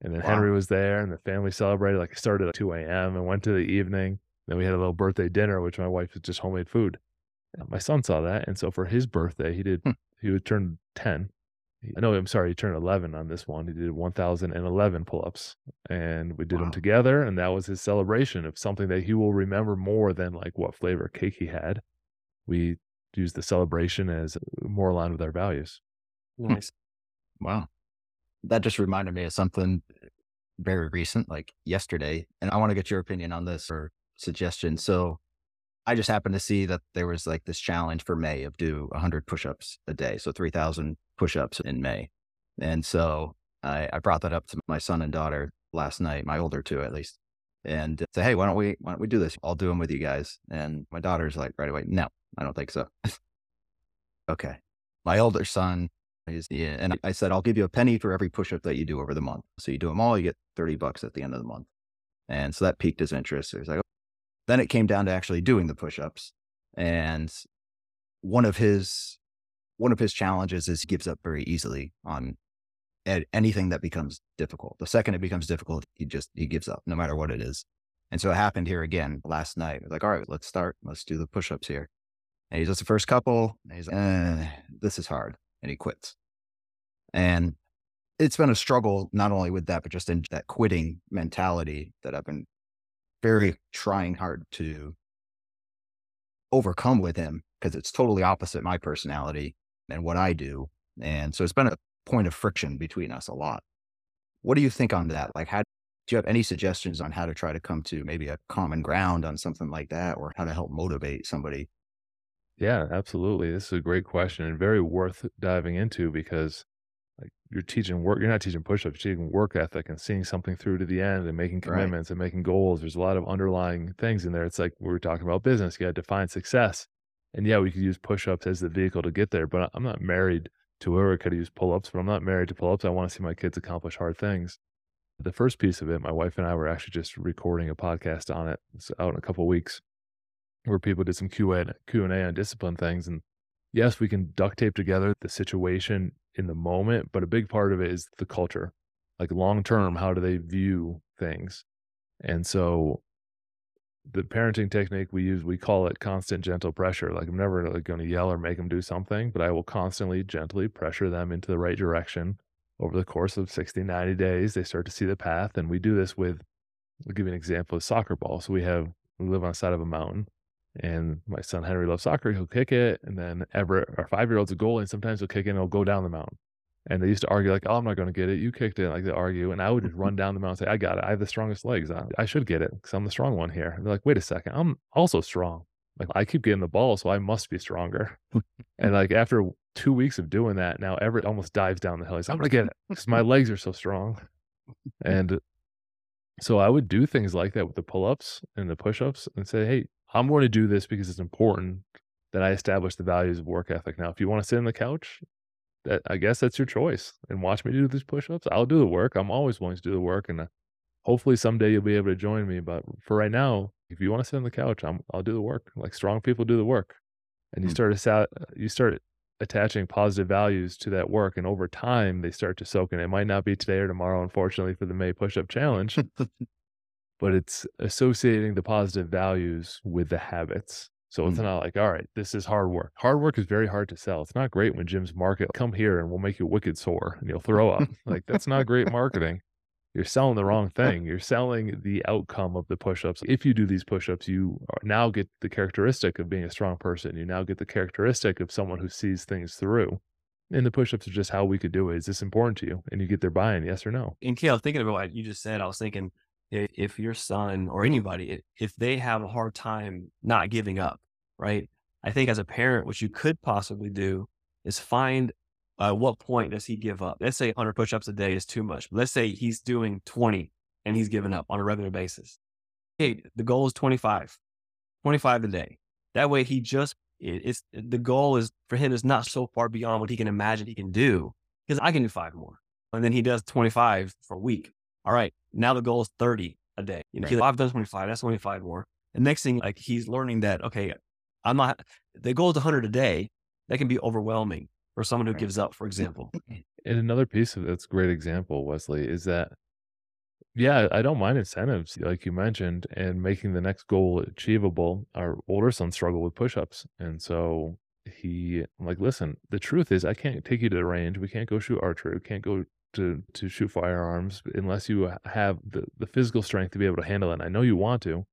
And then Wow. Henry was there and the family celebrated. Like I started at 2 a.m. and went to the evening. Then we had a little birthday dinner, which my wife was just homemade food. And my son saw that. And so for his birthday, he did, Hmm. he would turn 10. I know, I'm sorry, he turned 11 on this one. He did 1,011 pull ups and we did them together. And that was his celebration of something that he will remember more than like what flavor cake he had. We used the celebration as uh, more aligned with our values. Hmm. Nice. Wow. That just reminded me of something very recent, like yesterday. And I want to get your opinion on this or suggestion. So I just happened to see that there was like this challenge for May of do 100 push ups a day. So 3,000 push ups in May. And so I, I brought that up to my son and daughter last night, my older two at least, and uh, say, hey, why don't we why don't we do this? I'll do them with you guys. And my daughter's like right away, no, I don't think so. okay. My older son is yeah, and I said, I'll give you a penny for every push up that you do over the month. So you do them all, you get 30 bucks at the end of the month. And so that piqued his interest. So he's like, then it came down to actually doing the push ups. And one of his one of his challenges is he gives up very easily on anything that becomes difficult. The second it becomes difficult, he just he gives up, no matter what it is. And so it happened here again last night. Like, all right, let's start. Let's do the push ups here. And he does the first couple. And he's like, eh, this is hard. And he quits. And it's been a struggle, not only with that, but just in that quitting mentality that I've been very trying hard to overcome with him because it's totally opposite my personality and what I do. And so it's been a point of friction between us a lot. What do you think on that? Like, how do you have any suggestions on how to try to come to maybe a common ground on something like that or how to help motivate somebody? Yeah, absolutely. This is a great question and very worth diving into because like you're teaching work, you're not teaching push-ups, you're teaching work ethic and seeing something through to the end and making Right. commitments and making goals. There's a lot of underlying things in there. It's like we were talking about business. You got to define success. And yeah, we could use push-ups as the vehicle to get there, but I'm not married to whoever could use pull-ups, but I'm not married to pull-ups. I want to see my kids accomplish hard things. The first piece of it, my wife and I were actually just recording a podcast on it. It's out in a couple weeks where people did some Q and Q and A on discipline things. And yes, we can duct tape together the situation in the moment, but a big part of it is the culture. Like long term, how do they view things? And so the parenting technique we use, we call it constant gentle pressure. Like I'm never like going to yell or make them do something, but I will constantly gently pressure them into the right direction over the course of 60, 90 days. They start to see the path. And we do this with, I'll give you an example of soccer ball. So we have, we live on the side of a mountain and my son Henry loves soccer. He'll kick it. And then Everett, our five year old's a goalie, and sometimes he'll kick it and he'll go down the mountain. And they used to argue, like, oh, I'm not going to get it. You kicked it. Like they argue. And I would just mm-hmm. run down the mountain and say, I got it. I have the strongest legs. I, I should get it because I'm the strong one here. And they're like, wait a second. I'm also strong. Like I keep getting the ball, so I must be stronger. and like after two weeks of doing that, now Everett almost dives down the hill. He's, I'm going to get it because my legs are so strong. And so I would do things like that with the pull ups and the push ups and say, hey, I'm going to do this because it's important that I establish the values of work ethic. Now, if you want to sit on the couch, that I guess that's your choice and watch me do these push ups. I'll do the work. I'm always willing to do the work. And uh, hopefully someday you'll be able to join me. But for right now, if you want to sit on the couch, I'm, I'll do the work. Like strong people do the work. And you Hmm. start, assa- you start attaching positive values to that work. And over time, they start to soak in. It might not be today or tomorrow, unfortunately, for the May push up challenge but it's associating the positive values with the habits. So it's Mm. not like, all right, this is hard work. Hard work is very hard to sell. It's not great when gyms market, come here and we'll make you wicked sore and you'll throw up. like that's not great marketing. You're selling the wrong thing. You're selling the outcome of the push-ups. If you do these push-ups, you now get the characteristic of being a strong person. You now get the characteristic of someone who sees things through. And the push-ups are just how we could do it. Is this important to you? And you get their buy-in, yes or no. And Kale, thinking about what you just said, I was thinking if your son or anybody, if they have a hard time not giving up, right? I think as a parent, what you could possibly do is find uh, what point does he give up? Let's say 100 push-ups a day is too much. Let's say he's doing 20 and he's giving up on a regular basis. Hey, the goal is 25, 25 a day. That way he just, it- it's the goal is for him is not so far beyond what he can imagine he can do because I can do five more. And then he does 25 for a week. All right. Now the goal is 30 a day. You know, he's like, oh, I've done 25. That's 25 more. And next thing, like he's learning that, okay, I'm not, the goal is 100 a day. That can be overwhelming for someone who Right. gives up, for example. And another piece of that's a great example, Wesley, is that yeah, I don't mind incentives, like you mentioned, and making the next goal achievable. Our older son struggled with push-ups, and so he I'm like, listen, the truth is, I can't take you to the range. We can't go shoot archery. We can't go to to shoot firearms unless you have the the physical strength to be able to handle it. And I know you want to.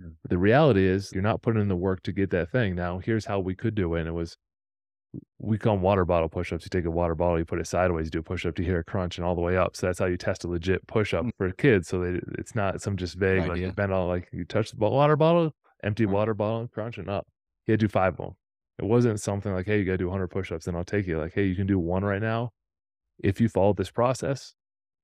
Yeah. But the reality is, you're not putting in the work to get that thing. Now, here's how we could do it. And it was we call them water bottle push-ups. You take a water bottle, you put it sideways, you do a push-up to hear a crunch and all the way up. So that's how you test a legit push-up Mm. for kids. So they, it's not some just vague like you bend all like you touch the water bottle, empty Right. water bottle, crunch and up. He had to do five of them. It wasn't something like, hey, you got to do 100 push-ups, and I'll take you. Like, hey, you can do one right now. If you follow this process,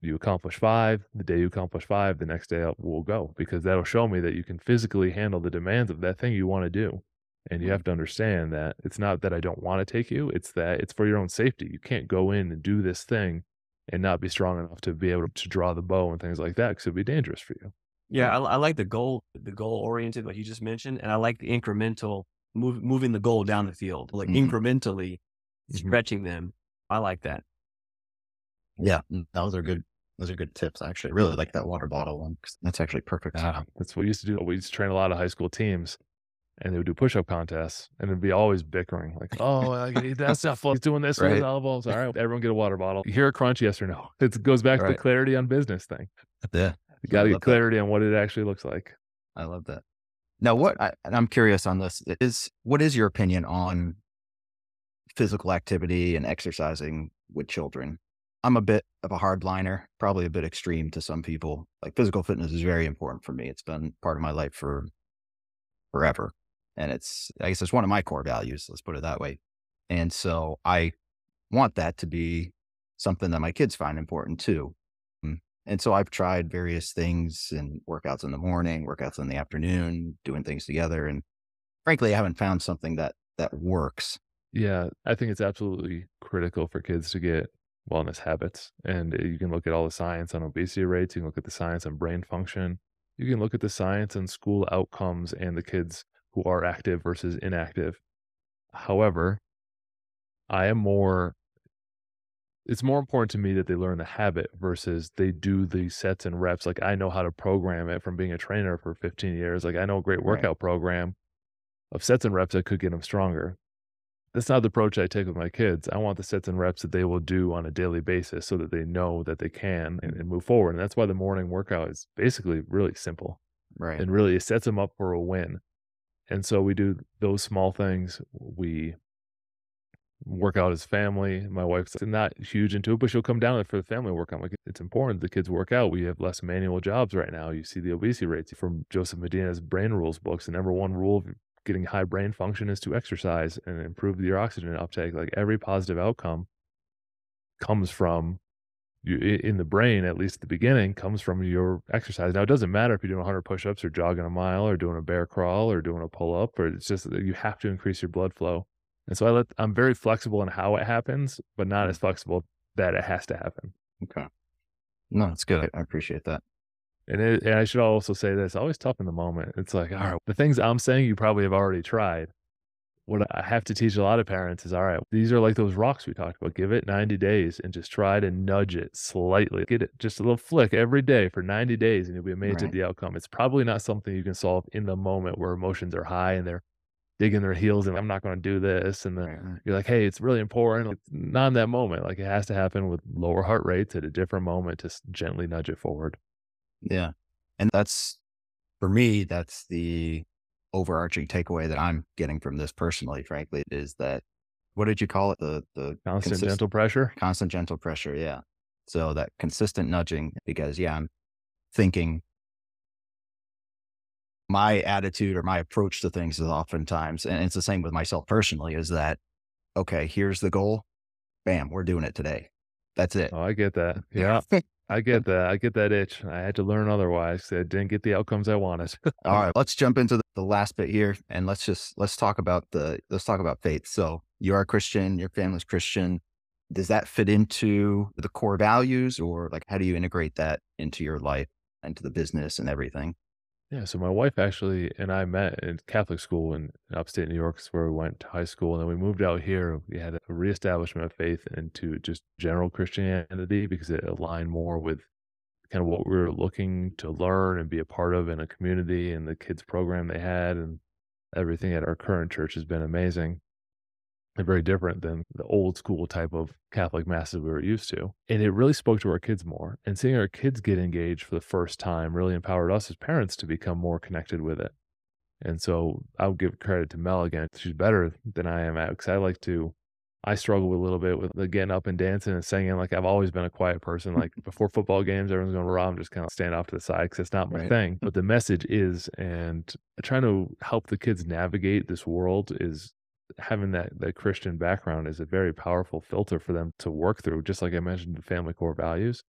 you accomplish five. The day you accomplish five, the next day we'll go because that'll show me that you can physically handle the demands of that thing you want to do. And you Mhm. have to understand that it's not that I don't want to take you, it's that it's for your own safety. You can't go in and do this thing and not be strong enough to be able to draw the bow and things like that because it'd be dangerous for you. Yeah, I, I like the goal, the goal oriented, what you just mentioned, and I like the incremental move, moving the goal down the field, like Mhm. incrementally Mhm. stretching them. I like that. Yeah, mm, those are good. Those are good tips. I actually really like that water bottle one. That's actually perfect. Ah, that's what we used to do. We used to train a lot of high school teams and they would do push up contests and it'd be always bickering like, oh, that's not fun. He's doing this with his elbows. All right, everyone get a water bottle. You hear a crunch, yes or no? It goes back to the clarity on business thing. Yeah, You got to get that. clarity on what it actually looks like. I love that. Now, what I, and I'm curious on this is what is your opinion on physical activity and exercising with children? I'm a bit of a hardliner, probably a bit extreme to some people. Like physical fitness is very important for me. It's been part of my life for forever. And it's, I guess it's one of my core values. Let's put it that way. And so I want that to be something that my kids find important too. Mm. And so I've tried various things and workouts in the morning, workouts in the afternoon, doing things together. And frankly, I haven't found something that that works. Yeah, I think it's absolutely critical for kids to get wellness habits. And uh, you can look at all the science on obesity rates, you can look at the science on brain function, you can look at the science on school outcomes and the kids who are active versus inactive. However, I am more it's more important to me that they learn the habit versus they do the sets and reps. Like I know how to program it from being a trainer for 15 years. Like I know a great Right. workout program of sets and reps that could get them stronger. That's not the approach I take with my kids. I want the sets and reps that they will do on a daily basis so that they know that they can and, and move forward. And that's why the morning workout is basically really simple Right. and really it sets them up for a win. And so we do those small things. We work out as family. My wife's not huge into it, but she'll come down for the family workout. Like it's important the kids work out. We have less manual jobs right now. You see the obesity rates from Joseph Medina's brain rules books. The number one rule of getting high brain function is to exercise and improve your oxygen uptake. Like every positive outcome comes from you in the brain, at least at the beginning, comes from your exercise. Now, it doesn't matter if you're doing 100 push ups or jogging a mile or doing a bear crawl or doing a pull up, or it's just that you have to increase your blood flow. And so I let, I'm very flexible in how it happens, but not as mm-hmm. flexible that it has to happen. Okay. No, it's good. I, I appreciate that. And, it, and I should also say this always tough in the moment. It's like, all right, the things I'm saying you probably have already tried. What I have to teach a lot of parents is all right, these are like those rocks we talked about. Give it 90 days and just try to nudge it slightly. Get it just a little flick every day for 90 days and you'll be amazed at the outcome. It's probably not something you can solve in the moment where emotions are high and they're digging their heels and I'm not going to do this. And then Right. you're like, hey, it's really important. It's not in that moment. Like it has to happen with lower heart rates at a different moment to gently nudge it forward. Yeah. And that's for me, that's the overarching takeaway that I'm getting from this personally, frankly, is that what did you call it? The the Constant gentle pressure. constant gentle pressure. Yeah. So that consistent nudging, because yeah, I'm thinking my attitude or my approach to things is oftentimes, and it's the same with myself personally, is that okay, here's the goal. Bam, we're doing it today. That's it. Oh, I get that. Yeah. I get that. I get that itch. I had to learn otherwise. I didn't get the outcomes I wanted. All right, let's jump into the, the last bit here, and let's just let's talk about the let's talk about faith. So you are a Christian, your family's Christian. Does that fit into the core values, or like how do you integrate that into your life, into the business, and everything? Yeah, so my wife actually and I met in Catholic school in upstate New York, where we went to high school. And then we moved out here. We had a reestablishment of faith into just general Christianity because it aligned more with kind of what we were looking to learn and be a part of in a community and the kids program they had and everything at our current church has been amazing and very different than the old school type of Catholic masses we were used to. And it really spoke to our kids more. And seeing our kids get engaged for the first time really empowered us as parents to become more connected with it. And so I would give credit to Mel again. She's better than I am at because I like to, I struggle a little bit with the getting up and dancing and singing. Like I've always been a quiet person. Like before football games, everyone's going to rah. I'm just kind of stand off to the side because it's not my Right. thing. But the message is, and trying to help the kids navigate this world is having that that Christian background is a very powerful filter for them to work through. Just like I mentioned, the family core values.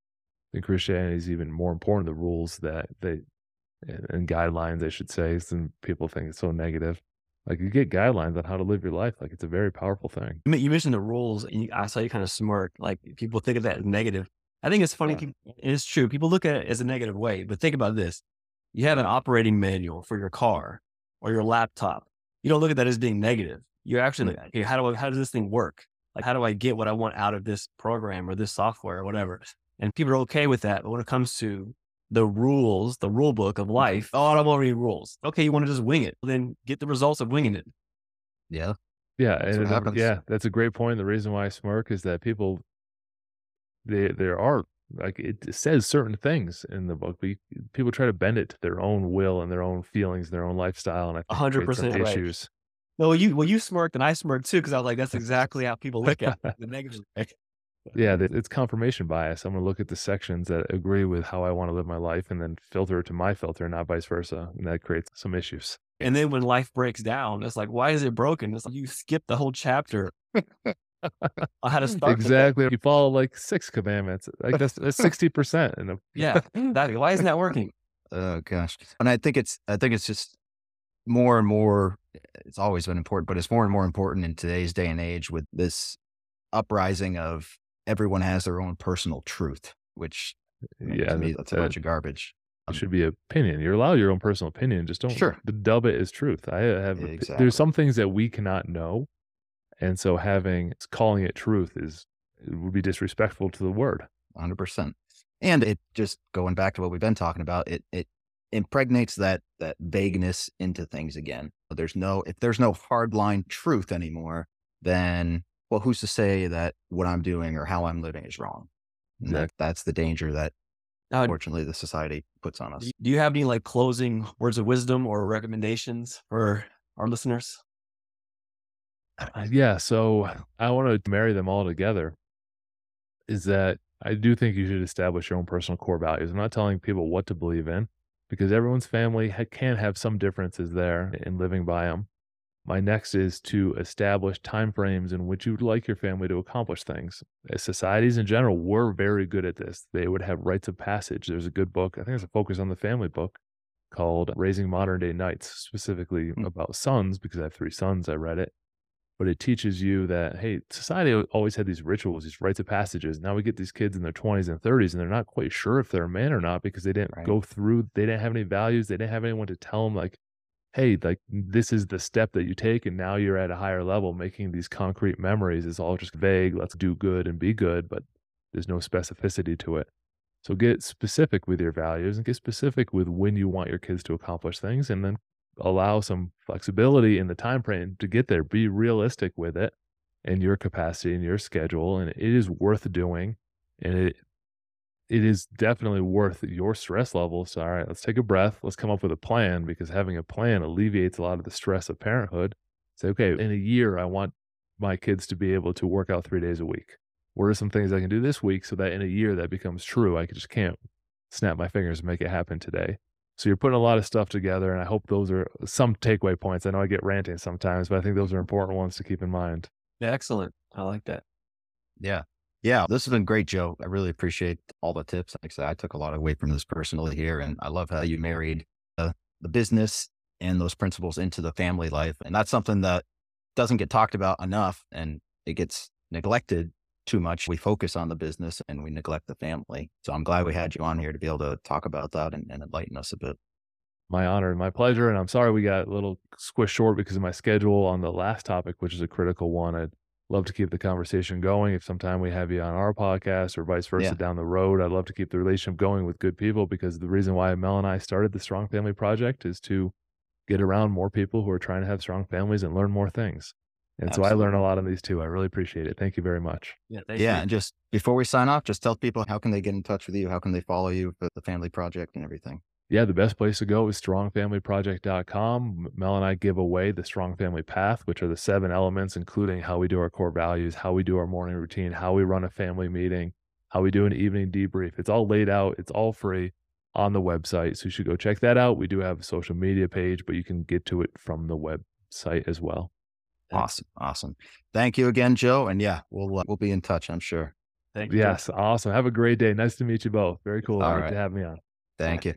Think Christianity is even more important. The rules that they and, guidelines, I should say. Some people think it's so negative. Like you get guidelines on how to live your life. Like it's a very powerful thing. You mentioned the rules, and you, I saw you kind of smirk. Like people think of that as negative. I think it's funny. Yeah. It's true. People look at it as a negative way, but think about this: you have an operating manual for your car or your laptop. You don't look at that as being negative. You're actually like, okay, how do I, how does this thing work? Like, how do I get what I want out of this program or this software or whatever? And people are okay with that. But when it comes to the rules, the rule book of mm-hmm. life, oh, I don't want to rules. Okay, you want to just wing it? Then get the results of winging it. Yeah, Yeah, That's and um, what it- yeah, that's a great point. The reason why I smirk is that people, they there are like it says certain things in the book, but you, people try to bend it to their own will and their own feelings, and their own lifestyle, and I think hundred creates some percent right. issues. No, well, you well you smirked and I smirked too because I was like, that's exactly how people look at it, the negative. Yeah, it's confirmation bias. I'm going to look at the sections that agree with how I want to live my life, and then filter it to my filter, not vice versa, and that creates some issues. And then when life breaks down, it's like, why is it broken? It's like you skip the whole chapter on how to start. Exactly. You follow like six commandments. Like that's that's sixty percent. And Yeah, exactly. Why isn't that working? Oh gosh. And I think it's I think it's just more and more it's always been important, but it's more and more important in today's day and age with this uprising of everyone has their own personal truth, which yeah, to me that's a bunch of garbage. It um should be opinion. You're allowed your own personal opinion. Just don't Sure. dub it as truth. I uh, have Exactly. there's some things that we cannot know, and so having calling it truth is it would be disrespectful to the word. hundred percent. And it just going back to what we've been talking about, it it impregnates that that vagueness into things again. There's no if there's no hard line truth anymore, then well, who's to say that what I'm doing or how I'm living is wrong? And that, that's the danger that Now, unfortunately the society puts on us. do do you have any like closing words of wisdom or recommendations for our listeners? Uh, yeah, so I want to marry them all together. Is that I do think you should establish your own personal core values. I'm not telling people what to believe in because everyone's family ha- can have some differences there in living by them. My next is to establish timeframes in which you'd like your family to accomplish things. As societies in general, we're very good at this. They would have rites of passage. There's a good book, I think there's a focus on the family book called Raising Modern Day Knights, specifically Hmm. about sons, because I have three sons. I read it but it teaches you that hey society always had these rituals these rites of passages. Now we get these kids in their 20s and 30s and they're not quite sure if they're a man or not because they didn't Right. go through they didn't have any values they didn't have anyone to tell them like hey like this is the step that you take and now you're at a higher level making these concrete memories. Is all just vague let's do good and be good but there's no specificity to it. So get specific with your values and get specific with when you want your kids to accomplish things and then allow some flexibility in the time frame to get there. Be realistic with it and your capacity and your schedule. And it is worth doing. And it it is definitely worth your stress level. So all right, let's take a breath. Let's come up with a plan because having a plan alleviates a lot of the stress of parenthood. Say, okay, in a year I want my kids to be able to work out three days a week. What are some things I can do this week so that in a year that becomes true? I just can't snap my fingers and make it happen today. So you're putting a lot of stuff together, and I hope those are uh, some takeaway points. I know I get ranting sometimes, but I think those are important ones to keep in mind. Yeah, excellent. I like that. Yeah. Yeah. This has been great, Joe. I really appreciate all the tips. Like I said, I took a lot away from this personally here, and I love how you married the, the business and those principles into the family life. And that's something that doesn't get talked about enough and it gets neglected too much. We focus on the business and we neglect the family. So I'm glad we had you on here to be able to talk about that and, and enlighten us a bit. My honor and my pleasure. And I'm sorry we got a little squished short because of my schedule on the last topic, which is a critical one. I'd love to keep the conversation going. If sometime we have you on our podcast or vice versa yeah. down the road, I'd love to keep the relationship going with good people because the reason why Mel and I started the Strong Family Project is to get around more people who are trying to have strong families and learn more things. And Absolutely. so I learn a lot on these too. I really appreciate it. Thank you very much. Yeah. yeah. You. And just before we sign off, just tell people how can they get in touch with you? How can they follow you for the family project and everything? Yeah, the best place to go is strongfamilyproject.com. Mel and I give away the Strong Family Path, which are the seven elements, including how we do our core values, how we do our morning routine, how we run a family meeting, how we do an evening debrief. It's all laid out, it's all free on the website. So you should go check that out. We do have a social media page, but you can get to it from the website as well. Awesome. Awesome. Thank you again, Joe. And yeah, we'll, uh, we'll be in touch, I'm sure. Thank you. Yes. Awesome. Have a great day. Nice to meet you both. Very cool. All right. to have me on. Thank you.